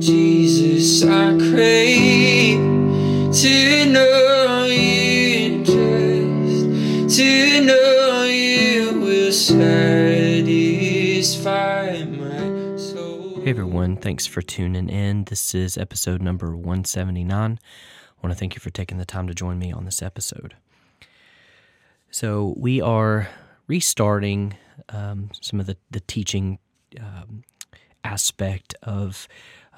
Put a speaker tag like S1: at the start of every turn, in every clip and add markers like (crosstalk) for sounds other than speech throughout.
S1: Jesus, I crave to know you.
S2: Hey everyone, thanks for tuning in. This is episode number 179. I want to thank you for taking the time to join me on this episode. So, we are restarting um, some of the, the teaching um, aspect of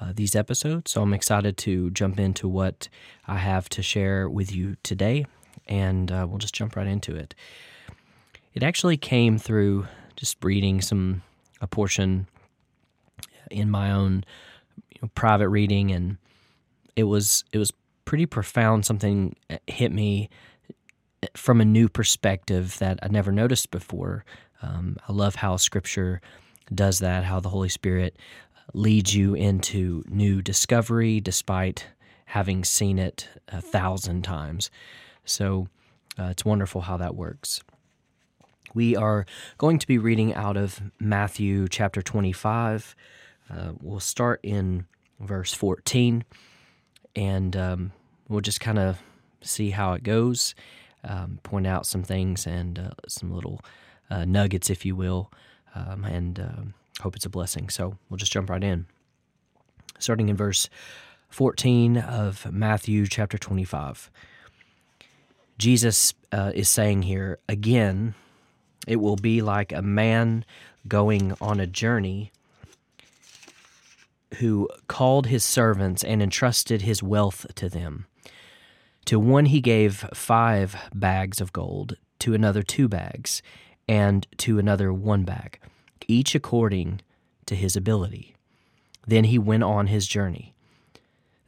S2: uh, these episodes. So, I'm excited to jump into what I have to share with you today, and uh, we'll just jump right into it. It actually came through just reading some a portion in my own you know, private reading, and it was it was pretty profound. Something hit me from a new perspective that I never noticed before. Um, I love how Scripture does that. How the Holy Spirit leads you into new discovery, despite having seen it a thousand times. So uh, it's wonderful how that works. We are going to be reading out of Matthew chapter 25. Uh, we'll start in verse 14 and um, we'll just kind of see how it goes, um, point out some things and uh, some little uh, nuggets, if you will, um, and um, hope it's a blessing. So we'll just jump right in. Starting in verse 14 of Matthew chapter 25. Jesus uh, is saying here, again, it will be like a man going on a journey who called his servants and entrusted his wealth to them. To one he gave five bags of gold, to another two bags, and to another one bag, each according to his ability. Then he went on his journey.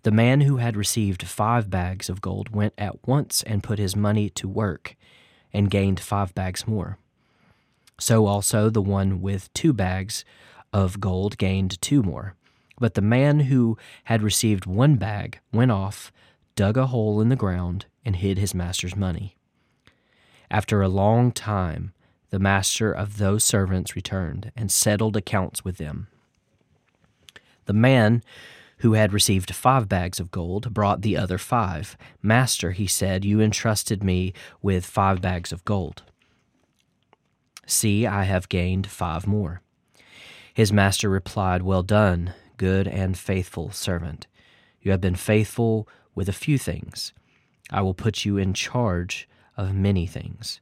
S2: The man who had received five bags of gold went at once and put his money to work, and gained five bags more. So also the one with two bags of gold gained two more. But the man who had received one bag went off, dug a hole in the ground, and hid his master's money. After a long time, the master of those servants returned and settled accounts with them. The man who had received five bags of gold brought the other five. Master, he said, you entrusted me with five bags of gold. See, I have gained five more. His master replied, Well done, good and faithful servant. You have been faithful with a few things. I will put you in charge of many things.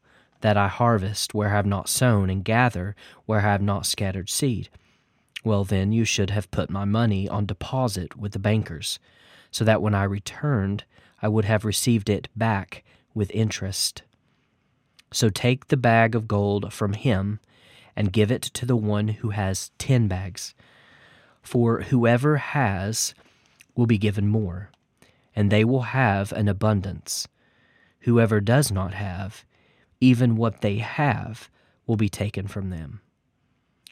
S2: that I harvest where I have not sown and gather where I have not scattered seed. Well, then you should have put my money on deposit with the bankers, so that when I returned, I would have received it back with interest. So take the bag of gold from him and give it to the one who has ten bags. For whoever has will be given more, and they will have an abundance. Whoever does not have, even what they have, will be taken from them.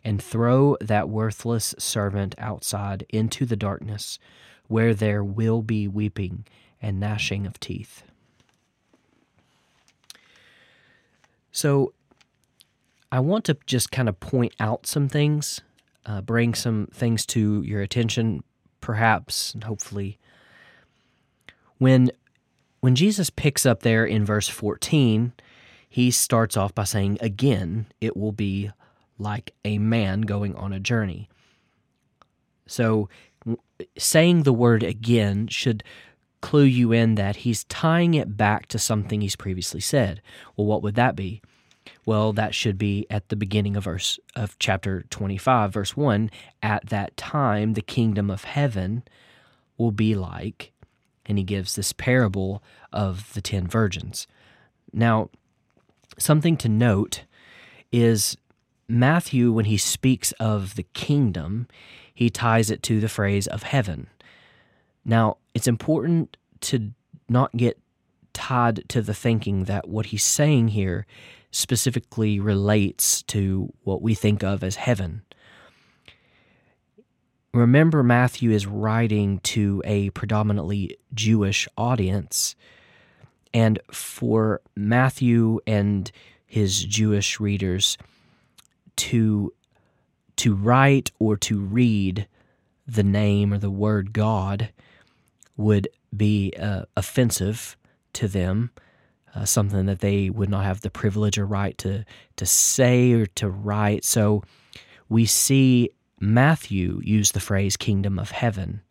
S2: And throw that worthless servant outside into the darkness, where there will be weeping and gnashing of teeth. So, I want to just kind of point out some things, uh, bring some things to your attention, perhaps, and hopefully. When when Jesus picks up there in verse 14, he starts off by saying, Again, it will be like a man going on a journey. So, saying the word again should clue you in that he's tying it back to something he's previously said. Well, what would that be? Well, that should be at the beginning of verse of chapter 25 verse 1, at that time the kingdom of heaven will be like and he gives this parable of the 10 virgins. Now, something to note is Matthew when he speaks of the kingdom, he ties it to the phrase of heaven. Now, it's important to not get tied to the thinking that what he's saying here specifically relates to what we think of as heaven. Remember, Matthew is writing to a predominantly Jewish audience. And for Matthew and his Jewish readers to, to write or to read the name or the word God would be uh, offensive to them uh, something that they would not have the privilege or right to to say or to write. So we see Matthew use the phrase "kingdom of heaven."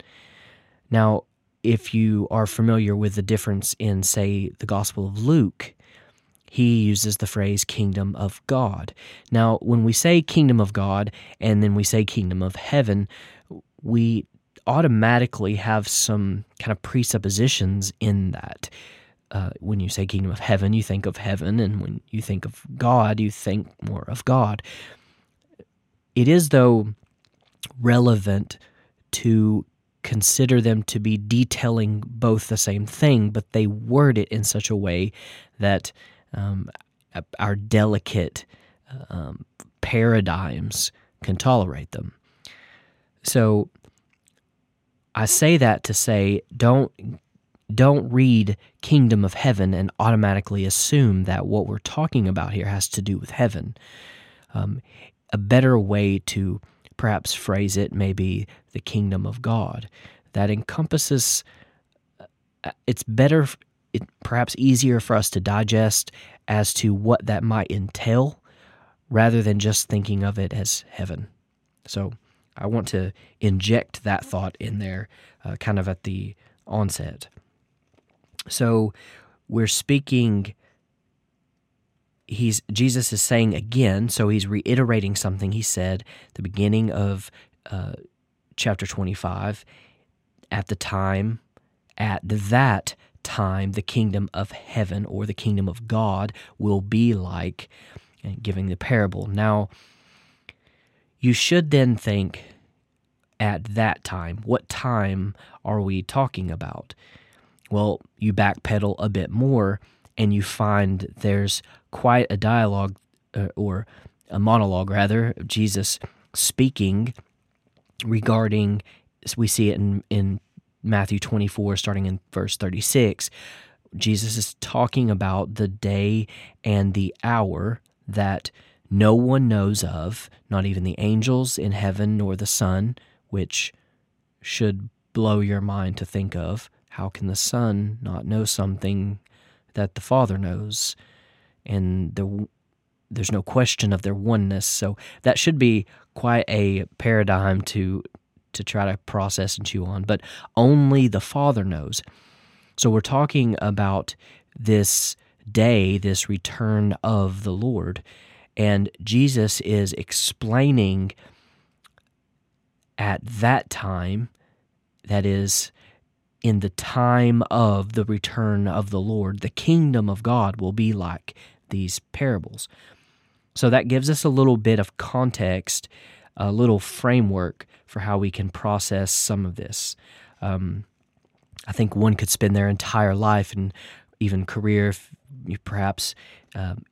S2: Now, if you are familiar with the difference in, say, the Gospel of Luke, he uses the phrase kingdom of God. Now, when we say kingdom of God and then we say kingdom of heaven, we automatically have some kind of presuppositions in that uh, when you say kingdom of heaven, you think of heaven, and when you think of God, you think more of God. It is, though, relevant to consider them to be detailing both the same thing, but they word it in such a way that um, our delicate um, paradigms can tolerate them. So I say that to say don't don't read kingdom of heaven and automatically assume that what we're talking about here has to do with heaven. Um, a better way to perhaps phrase it maybe the kingdom of God. That encompasses, uh, it's better, it, perhaps easier for us to digest as to what that might entail rather than just thinking of it as heaven. So I want to inject that thought in there uh, kind of at the onset. So we're speaking he's Jesus is saying again, so he's reiterating something he said the beginning of uh, chapter 25 at the time at that time the kingdom of heaven or the kingdom of God will be like giving the parable. Now you should then think at that time, what time are we talking about? Well, you backpedal a bit more and you find there's quite a dialogue uh, or a monologue, rather, of Jesus speaking regarding, we see it in, in Matthew 24, starting in verse 36. Jesus is talking about the day and the hour that no one knows of, not even the angels in heaven nor the Son, which should blow your mind to think of. How can the Son not know something that the Father knows? And the, there's no question of their oneness. So that should be quite a paradigm to to try to process and chew on. But only the Father knows. So we're talking about this day, this return of the Lord. And Jesus is explaining at that time, that is, in the time of the return of the Lord, the kingdom of God will be like these parables. So that gives us a little bit of context, a little framework for how we can process some of this. Um, I think one could spend their entire life and even career, perhaps, um,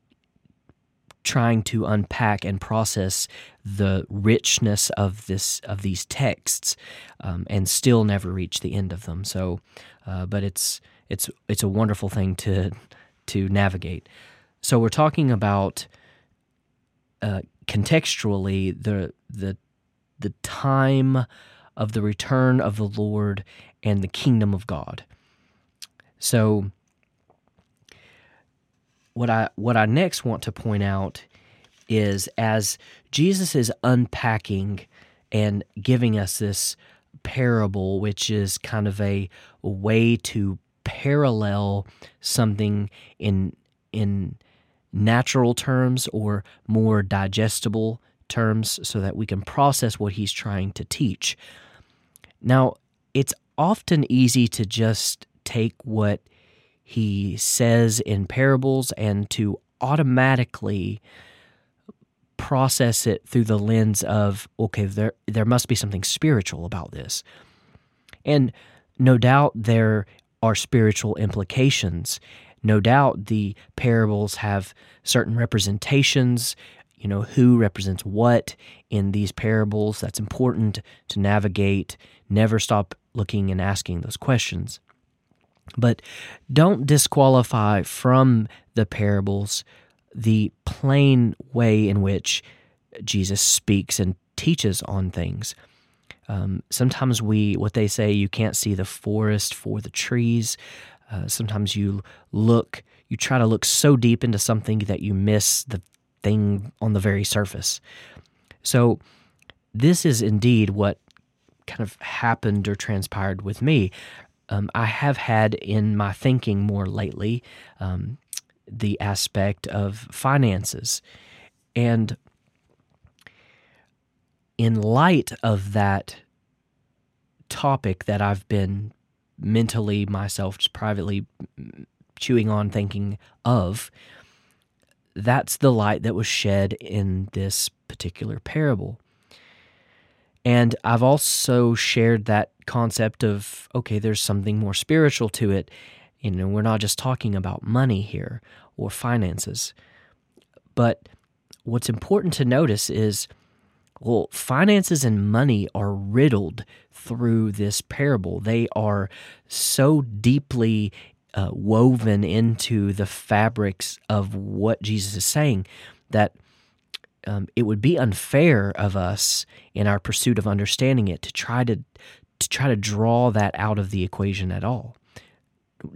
S2: trying to unpack and process the richness of this of these texts um, and still never reach the end of them. So uh, but it's it's it's a wonderful thing to to navigate. So we're talking about uh, contextually the the the time of the return of the Lord and the kingdom of God. So what I what I next want to point out is as Jesus is unpacking and giving us this parable, which is kind of a way to parallel something in in natural terms or more digestible terms so that we can process what he's trying to teach. Now, it's often easy to just take what he says in parables and to automatically process it through the lens of okay there there must be something spiritual about this. And no doubt there are spiritual implications. No doubt the parables have certain representations you know who represents what in these parables. That's important to navigate. Never stop looking and asking those questions but don't disqualify from the parables the plain way in which Jesus speaks and teaches on things. Um, sometimes we, what they say, you can't see the forest for the trees. Uh, sometimes you look, you try to look so deep into something that you miss the thing on the very surface. So, this is indeed what kind of happened or transpired with me. Um, I have had in my thinking more lately um, the aspect of finances. And in light of that topic that I've been mentally myself just privately chewing on thinking of that's the light that was shed in this particular parable and I've also shared that concept of okay there's something more spiritual to it you know, we're not just talking about money here or finances. But what's important to notice is well, finances and money are riddled through this parable. They are so deeply uh, woven into the fabrics of what Jesus is saying that um, it would be unfair of us in our pursuit of understanding it to try to to try to draw that out of the equation at all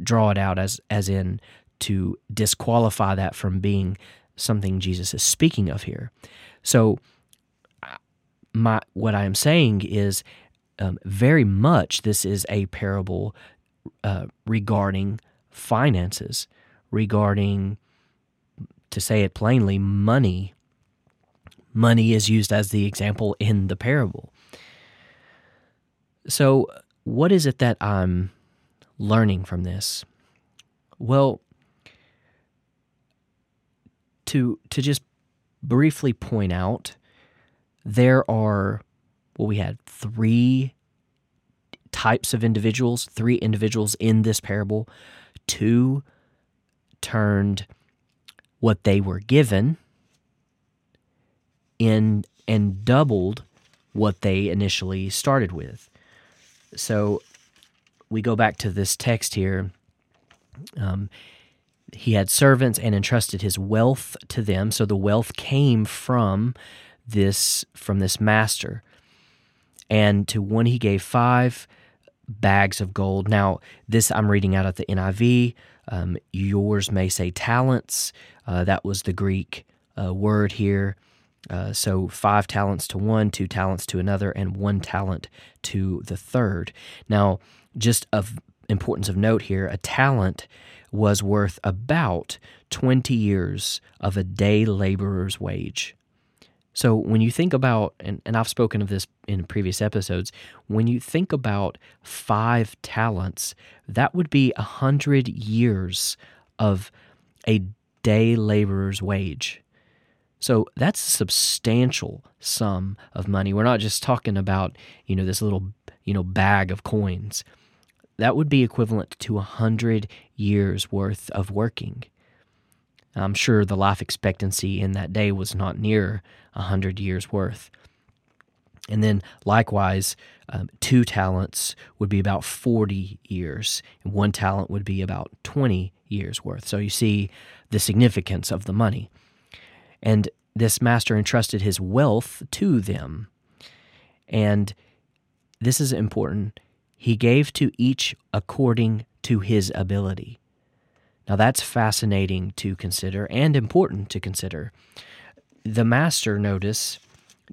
S2: draw it out as as in to disqualify that from being something Jesus is speaking of here. So my what I am saying is um, very much this is a parable uh, regarding finances, regarding to say it plainly, money. Money is used as the example in the parable. So, what is it that I'm learning from this? Well, to to just briefly point out, there are well, we had three types of individuals, three individuals in this parable. Two turned what they were given in and doubled what they initially started with. So we go back to this text here. Um, he had servants and entrusted his wealth to them. So the wealth came from this from this master. And to one he gave five bags of gold. Now, this I'm reading out of the NIV. Um, yours may say talents. Uh, that was the Greek uh, word here. Uh, so five talents to one, two talents to another, and one talent to the third. Now, just of importance of note here, a talent was worth about 20 years of a day laborer's wage. So when you think about, and, and I've spoken of this in previous episodes, when you think about five talents, that would be a hundred years of a day laborer's wage. So that's a substantial sum of money. We're not just talking about, you know, this little, you know, bag of coins. That would be equivalent to a hundred years worth of working. I'm sure the life expectancy in that day was not near a hundred years worth. And then, likewise, um, two talents would be about 40 years, and one talent would be about 20 years worth. So you see the significance of the money. And this master entrusted his wealth to them. And this is important. He gave to each according to his ability. Now, that's fascinating to consider and important to consider. The master, notice,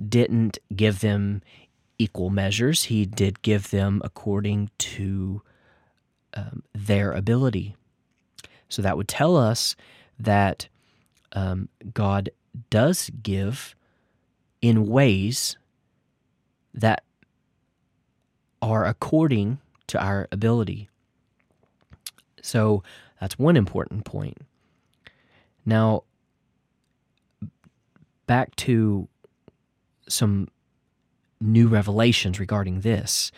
S2: didn't give them equal measures. He did give them according to um, their ability. So that would tell us that um, God does give in ways that are according to our ability. So that's one important point. Now, back to some new revelations regarding this.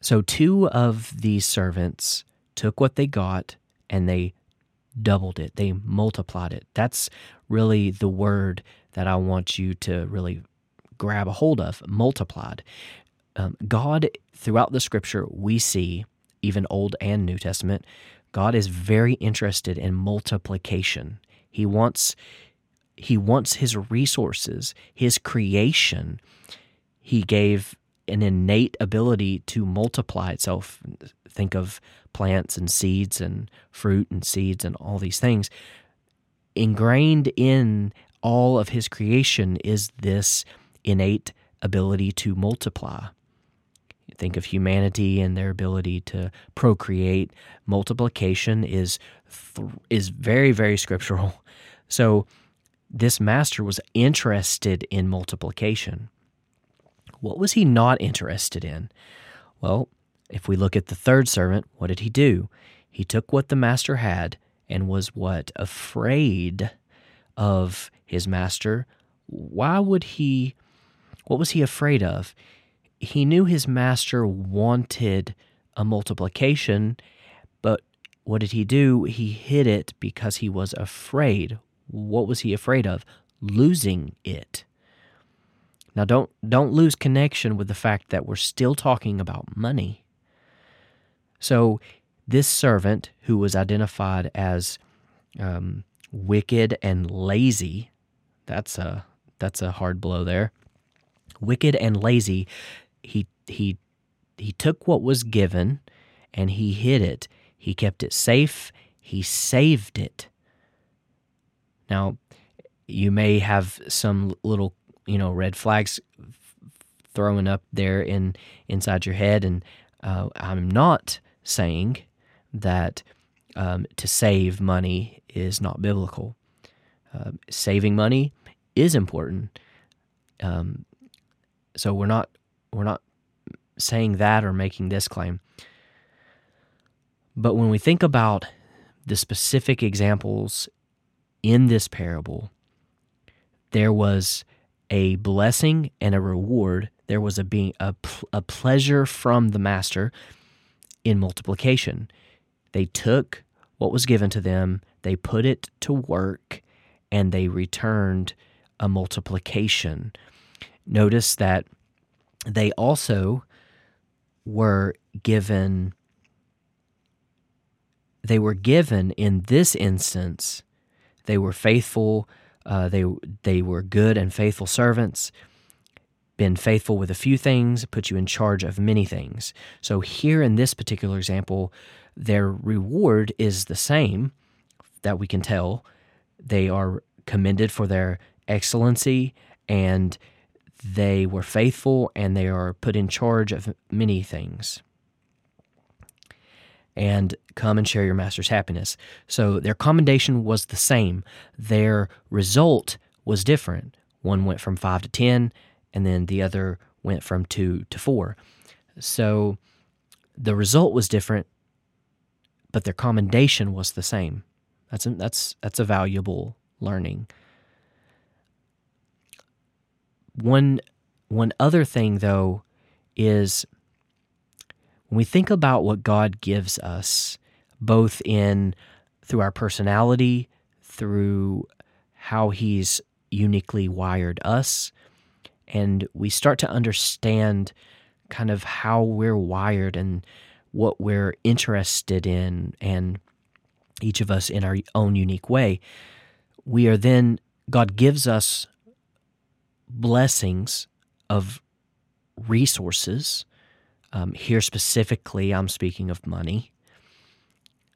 S2: So, two of these servants took what they got and they doubled it, they multiplied it. That's really the word that I want you to really grab a hold of multiplied. Um, God, throughout the scripture, we see, even Old and New Testament, God is very interested in multiplication. He wants he wants his resources, his creation. He gave an innate ability to multiply itself. Think of plants and seeds and fruit and seeds and all these things. Ingrained in all of his creation is this innate ability to multiply. Think of humanity and their ability to procreate. Multiplication is th- is very very scriptural. (laughs) So this master was interested in multiplication. What was he not interested in? Well, if we look at the third servant, what did he do? He took what the master had and was what? Afraid of his master. Why would he? What was he afraid of? He knew his master wanted a multiplication, but what did he do? He hid it because he was afraid. What was he afraid of? Losing it. Now don't don't lose connection with the fact that we're still talking about money. So this servant who was identified as um, wicked and lazy, that's a that's a hard blow there. Wicked and lazy, he he he took what was given and he hid it. He kept it safe. He saved it. Now, you may have some little, you know, red flags throwing up there in inside your head, and uh, I'm not saying that um, to save money is not biblical. Uh, saving money is important. Um, so we're not we're not saying that or making this claim. But when we think about the specific examples in this parable, there was a blessing and a reward. There was a being a, a pleasure from the master in multiplication. They took what was given to them, they put it to work, and they returned a multiplication. Notice that they also were given they were given in this instance they were faithful. Uh, they they were good and faithful servants. Been faithful with a few things, put you in charge of many things. So here in this particular example, their reward is the same that we can tell. They are commended for their excellency and they were faithful and they are put in charge of many things and come and share your master's happiness. So their commendation was the same. Their result was different. One went from 5 to 10 and then the other went from 2 to 4. So the result was different, but their commendation was the same. That's a, that's that's a valuable learning. One one other thing though is when we think about what God gives us, both in through our personality, through how He's uniquely wired us, and we start to understand kind of how we're wired and what we're interested in, and each of us in our own unique way, we are then, God gives us blessings of resources um, here specifically, I'm speaking of money,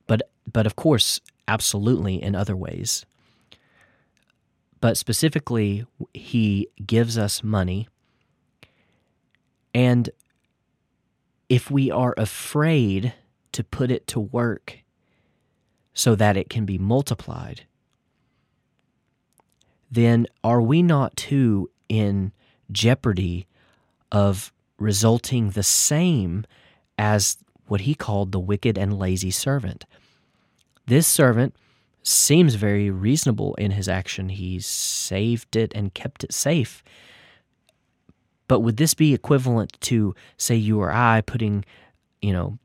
S2: but but of course, absolutely in other ways. But specifically, he gives us money, And if we are afraid to put it to work so that it can be multiplied, then are we not too in jeopardy of resulting the same as what he called the wicked and lazy servant? This servant seems very reasonable in his action. He saved it and kept it safe. But would this be equivalent to, say, you or I putting, you know,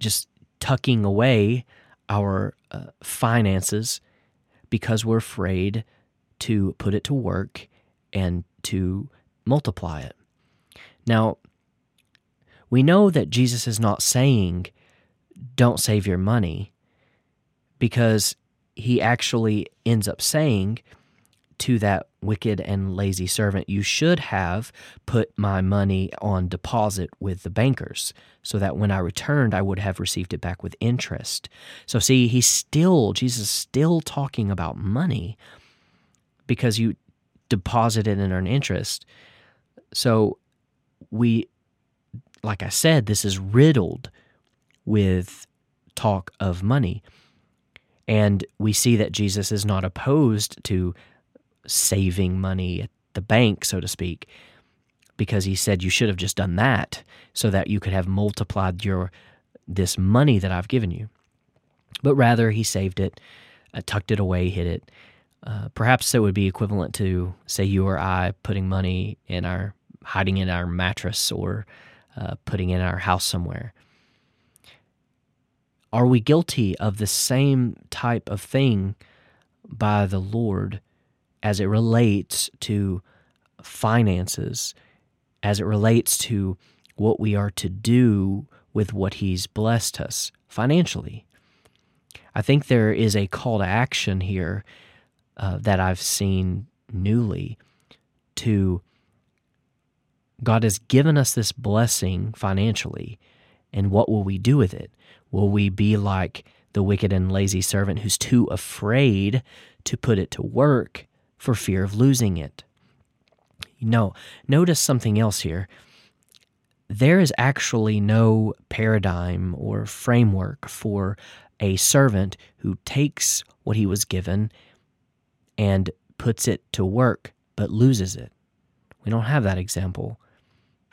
S2: just tucking away our uh, finances because we're afraid to put it to work and to multiply it? Now, we know that Jesus is not saying, don't save your money, because he actually ends up saying to that wicked and lazy servant, You should have put my money on deposit with the bankers, so that when I returned, I would have received it back with interest. So, see, he's still, Jesus is still talking about money because you deposit it in an interest. So, we, like I said, this is riddled with talk of money. And we see that Jesus is not opposed to saving money at the bank, so to speak, because he said you should have just done that so that you could have multiplied your this money that I've given you. But rather, he saved it, uh, tucked it away, hid it. Uh, perhaps it would be equivalent to, say, you or I putting money in our, hiding in our mattress or uh, putting in our house somewhere. Are we guilty of the same type of thing by the Lord as it relates to finances, as it relates to what we are to do with what He's blessed us financially? I think there is a call to action here uh, that I've seen newly to God has given us this blessing financially, and what will we do with it? Will we be like the wicked and lazy servant who's too afraid to put it to work for fear of losing it? No, notice something else here. There is actually no paradigm or framework for a servant who takes what he was given and puts it to work but loses it. We don't have that example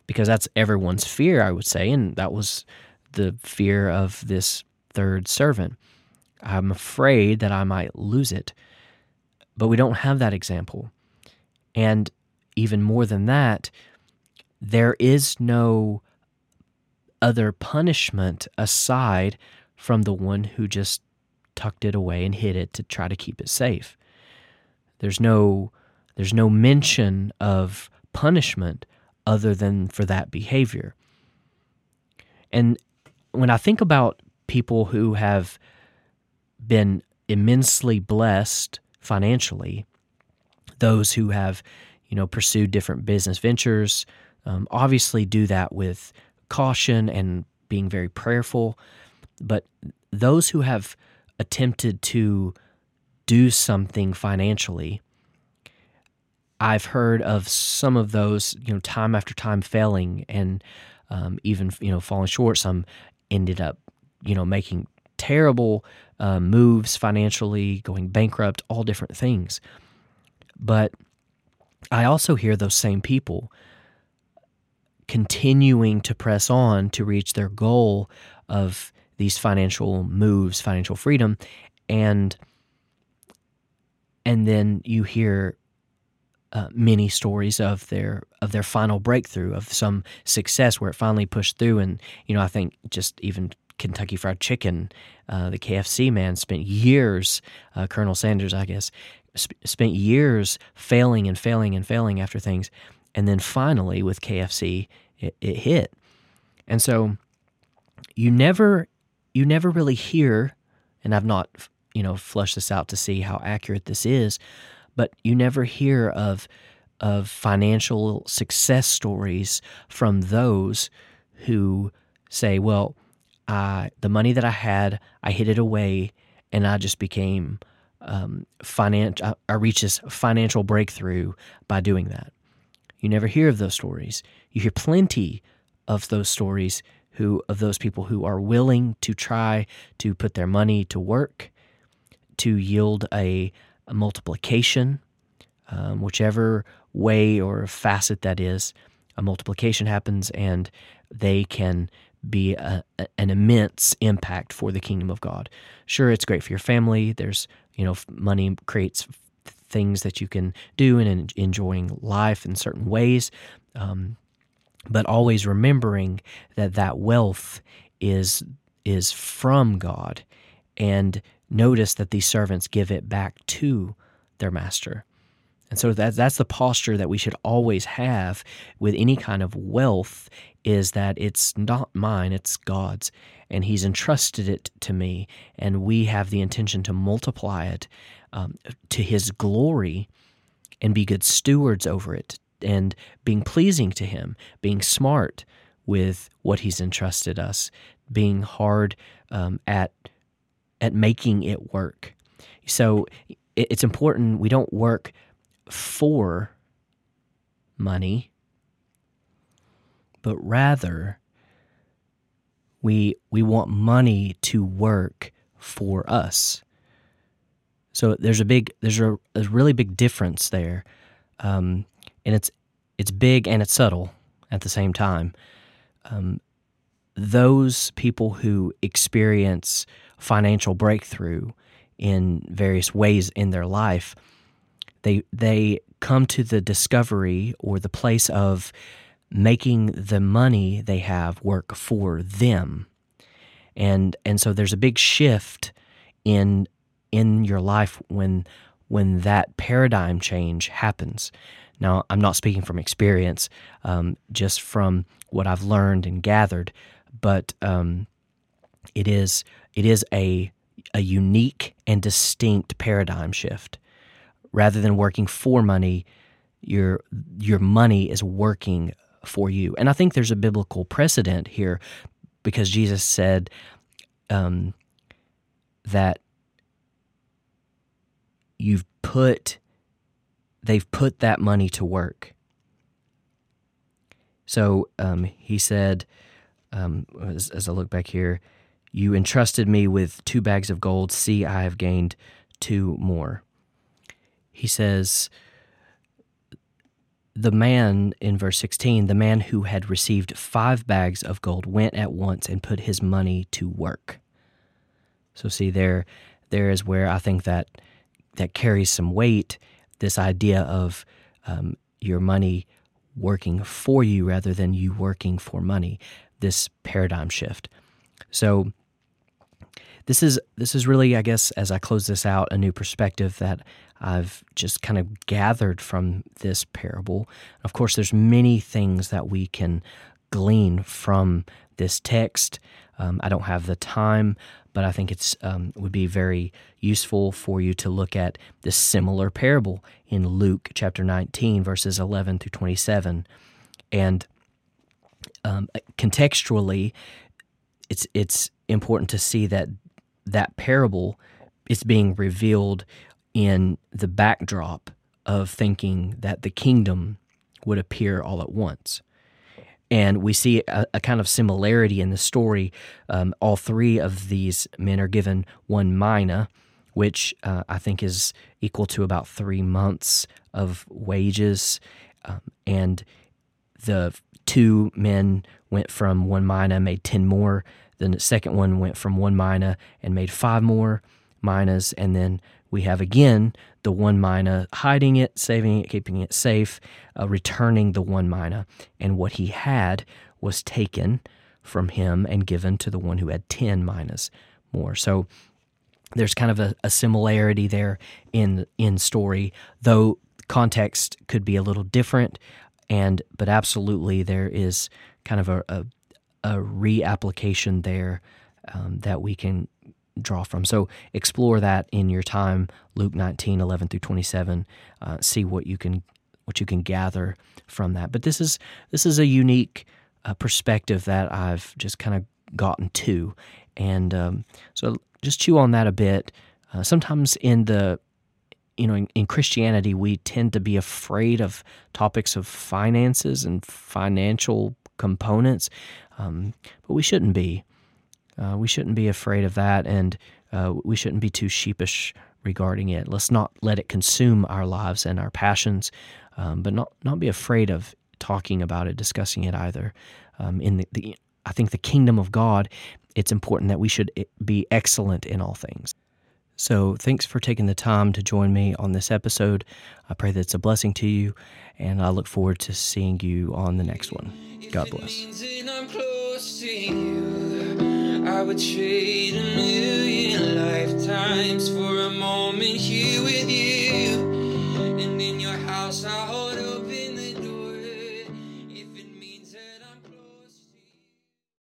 S2: because that's everyone's fear, I would say, and that was the fear of this third servant. I'm afraid that I might lose it. But we don't have that example. And even more than that, there is no other punishment aside from the one who just tucked it away and hid it to try to keep it safe. There's no there's no mention of punishment other than for that behavior. And when I think about people who have been immensely blessed financially, those who have, you know, pursued different business ventures, um, obviously do that with caution and being very prayerful. But those who have attempted to do something financially, I've heard of some of those, you know, time after time failing and um, even you know falling short. Some ended up, you know, making terrible uh, moves financially, going bankrupt, all different things. But I also hear those same people continuing to press on to reach their goal of these financial moves, financial freedom, and and then you hear uh, many stories of their of their final breakthrough of some success where it finally pushed through. And you know I think just even Kentucky Fried Chicken uh, the KFC man spent years uh, Colonel Sanders I guess sp- spent years failing and failing and failing after things. And then finally with KFC it, it hit. And so you never you never really hear and I've not you know flushed this out to see how accurate this is but you never hear of of financial success stories from those who say, "Well, I, the money that I had, I hid it away, and I just became um, financial. I reached this financial breakthrough by doing that." You never hear of those stories. You hear plenty of those stories who of those people who are willing to try to put their money to work to yield a multiplication, um, whichever way or facet that is. A multiplication happens, and they can be a, a, an immense impact for the kingdom of God. Sure, it's great for your family. There's you know money creates things that you can do and enjoying life in certain ways. Um, but always remembering that that wealth is is from God and notice that these servants give it back to their master. And so that that's the posture that we should always have with any kind of wealth is that it's not mine, it's God's and he's entrusted it to me and we have the intention to multiply it um, to his glory and be good stewards over it and being pleasing to Him, being smart with what He's entrusted us, being hard um, at at making it work. So it's important we don't work for money, but rather we we want money to work for us. So there's a big there's a, a really big difference there. Um, and it's it's big and it's subtle at the same time. Um, those people who experience financial breakthrough in various ways in their life, they they come to the discovery or the place of making the money they have work for them. And and so there's a big shift in in your life when when that paradigm change happens. Now, I'm not speaking from experience, um, just from what I've learned and gathered, but um, it is it is a a unique and distinct paradigm shift. Rather than working for money, your your money is working for you, and I think there's a biblical precedent here because Jesus said um, that you've put they've put that money to work. So um, he said, um, as, as I look back here, you entrusted me with two bags of gold. See, I have gained two more. He says, the man in verse 16, the man who had received five bags of gold went at once and put his money to work. So see there there is where I think that that carries some weight this idea of um, your money working for you rather than you working for money, this paradigm shift. So this is this is really, I guess, as I close this out, a new perspective that I've just kind of gathered from this parable. Of course, there's many things that we can glean from this text. Um, I don't have the time, but I think it's um, would be very useful for you to look at this similar parable in Luke chapter 19, verses 11 through 27, and um, contextually, it's it's important to see that that parable is being revealed in the backdrop of thinking that the kingdom would appear all at once and we see a, a, kind of similarity in the story. Um, all three of these men are given one mina, which uh, I think is equal to about three months of wages. Um, and the two men went from one mina, made 10 more. The second one went from one mina and made five more minas. And then we have again the one mina, hiding it, saving it, keeping it safe, uh, returning the one mina. And what he had was taken from him and given to the one who had 10 minas more. So there's kind of a, a similarity there in in story, though context could be a little different. And but absolutely there is kind of a, a, a reapplication there um, that we can draw from. So explore that in your time, Luke 19, 11 through 27. Uh, see what you can what you can gather from that. But this is this is a unique uh, perspective that I've just kind of gotten to, and um, so just chew on that a bit. Uh, sometimes in the you know, in, in, Christianity, we tend to be afraid of topics of finances and financial components, um, but we shouldn't be. Uh, we shouldn't be afraid of that, and uh, we shouldn't be too sheepish regarding it. Let's not let it consume our lives and our passions, um, but not not be afraid of talking about it, discussing it either. Um, in the, the, I think the kingdom of God, it's important that we should eh, be excellent in all things. So, thanks for taking the time to join me on this episode. I pray that it's a blessing to you, and I look forward to seeing you on the next one. God bless.